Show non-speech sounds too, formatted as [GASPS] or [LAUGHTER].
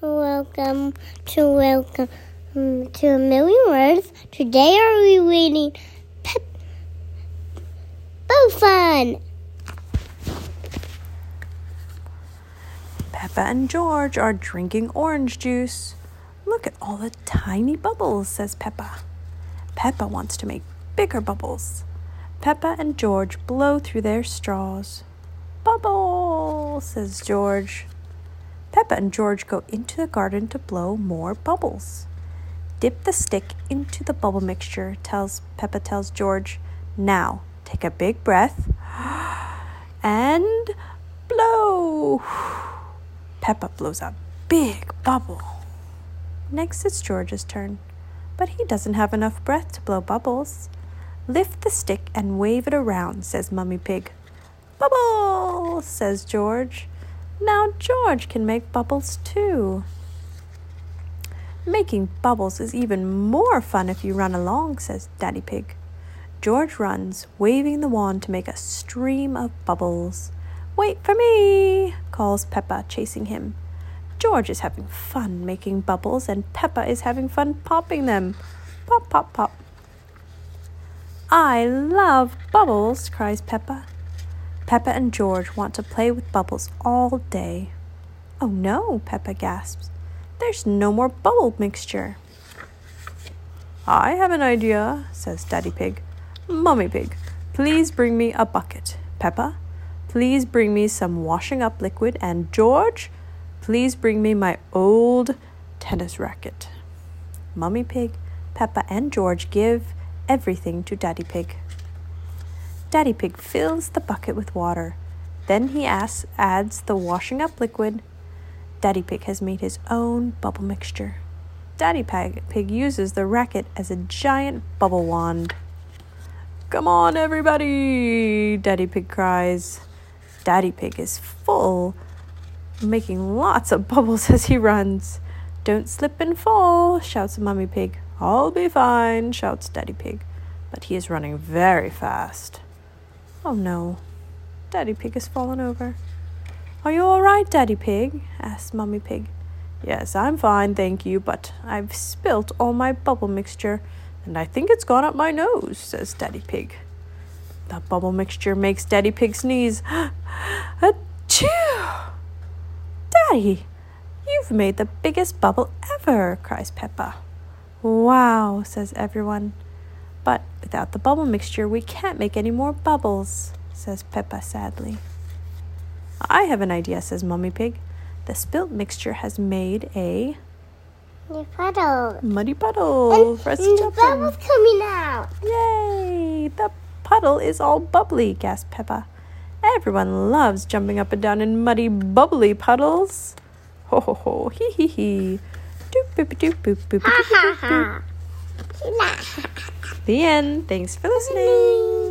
Welcome to welcome um, to a million words. Today are we reading Pep Bo Fun. Peppa and George are drinking orange juice. Look at all the tiny bubbles, says Peppa. Peppa wants to make bigger bubbles. Peppa and George blow through their straws. Bubble, says George. Peppa and George go into the garden to blow more bubbles. Dip the stick into the bubble mixture, tells Peppa tells George. Now, take a big breath [GASPS] and blow. Peppa blows a big bubble. Next it's George's turn, but he doesn't have enough breath to blow bubbles. Lift the stick and wave it around, says Mummy Pig. Bubbles, says George. Now George can make bubbles too. Making bubbles is even more fun if you run along, says Daddy Pig. George runs, waving the wand to make a stream of bubbles. Wait for me, calls Peppa, chasing him. George is having fun making bubbles, and Peppa is having fun popping them. Pop, pop, pop. I love bubbles, cries Peppa. Peppa and George want to play with bubbles all day. Oh no, Peppa gasps. There's no more bubble mixture. I have an idea, says Daddy Pig. Mummy Pig, please bring me a bucket. Peppa, please bring me some washing up liquid. And George, please bring me my old tennis racket. Mummy Pig, Peppa, and George give everything to Daddy Pig. Daddy Pig fills the bucket with water. Then he asks, adds the washing up liquid. Daddy Pig has made his own bubble mixture. Daddy Pig, Pig uses the racket as a giant bubble wand. Come on, everybody! Daddy Pig cries. Daddy Pig is full, making lots of bubbles [LAUGHS] as he runs. Don't slip and fall, shouts Mummy Pig. I'll be fine, shouts Daddy Pig. But he is running very fast. Oh no, Daddy Pig has fallen over. Are you all right, Daddy Pig? asked Mummy Pig. Yes, I'm fine, thank you, but I've spilt all my bubble mixture, and I think it's gone up my nose, says Daddy Pig. The bubble mixture makes Daddy Pig sneeze. [GASPS] Achoo! Daddy, you've made the biggest bubble ever, cries Peppa. Wow, says everyone. But without the bubble mixture, we can't make any more bubbles, says Peppa sadly. I have an idea, says Mummy Pig. The spilt mixture has made a The puddle. muddy puddle And, for us and the jump bubbles in. coming out. Yay! The puddle is all bubbly, gasped Peppa. Everyone loves jumping up and down in muddy, bubbly puddles. Ho ho ho, hee hee hee. Doop boop doop boop boop Ha boop ha boop boop. The end. Thanks for listening.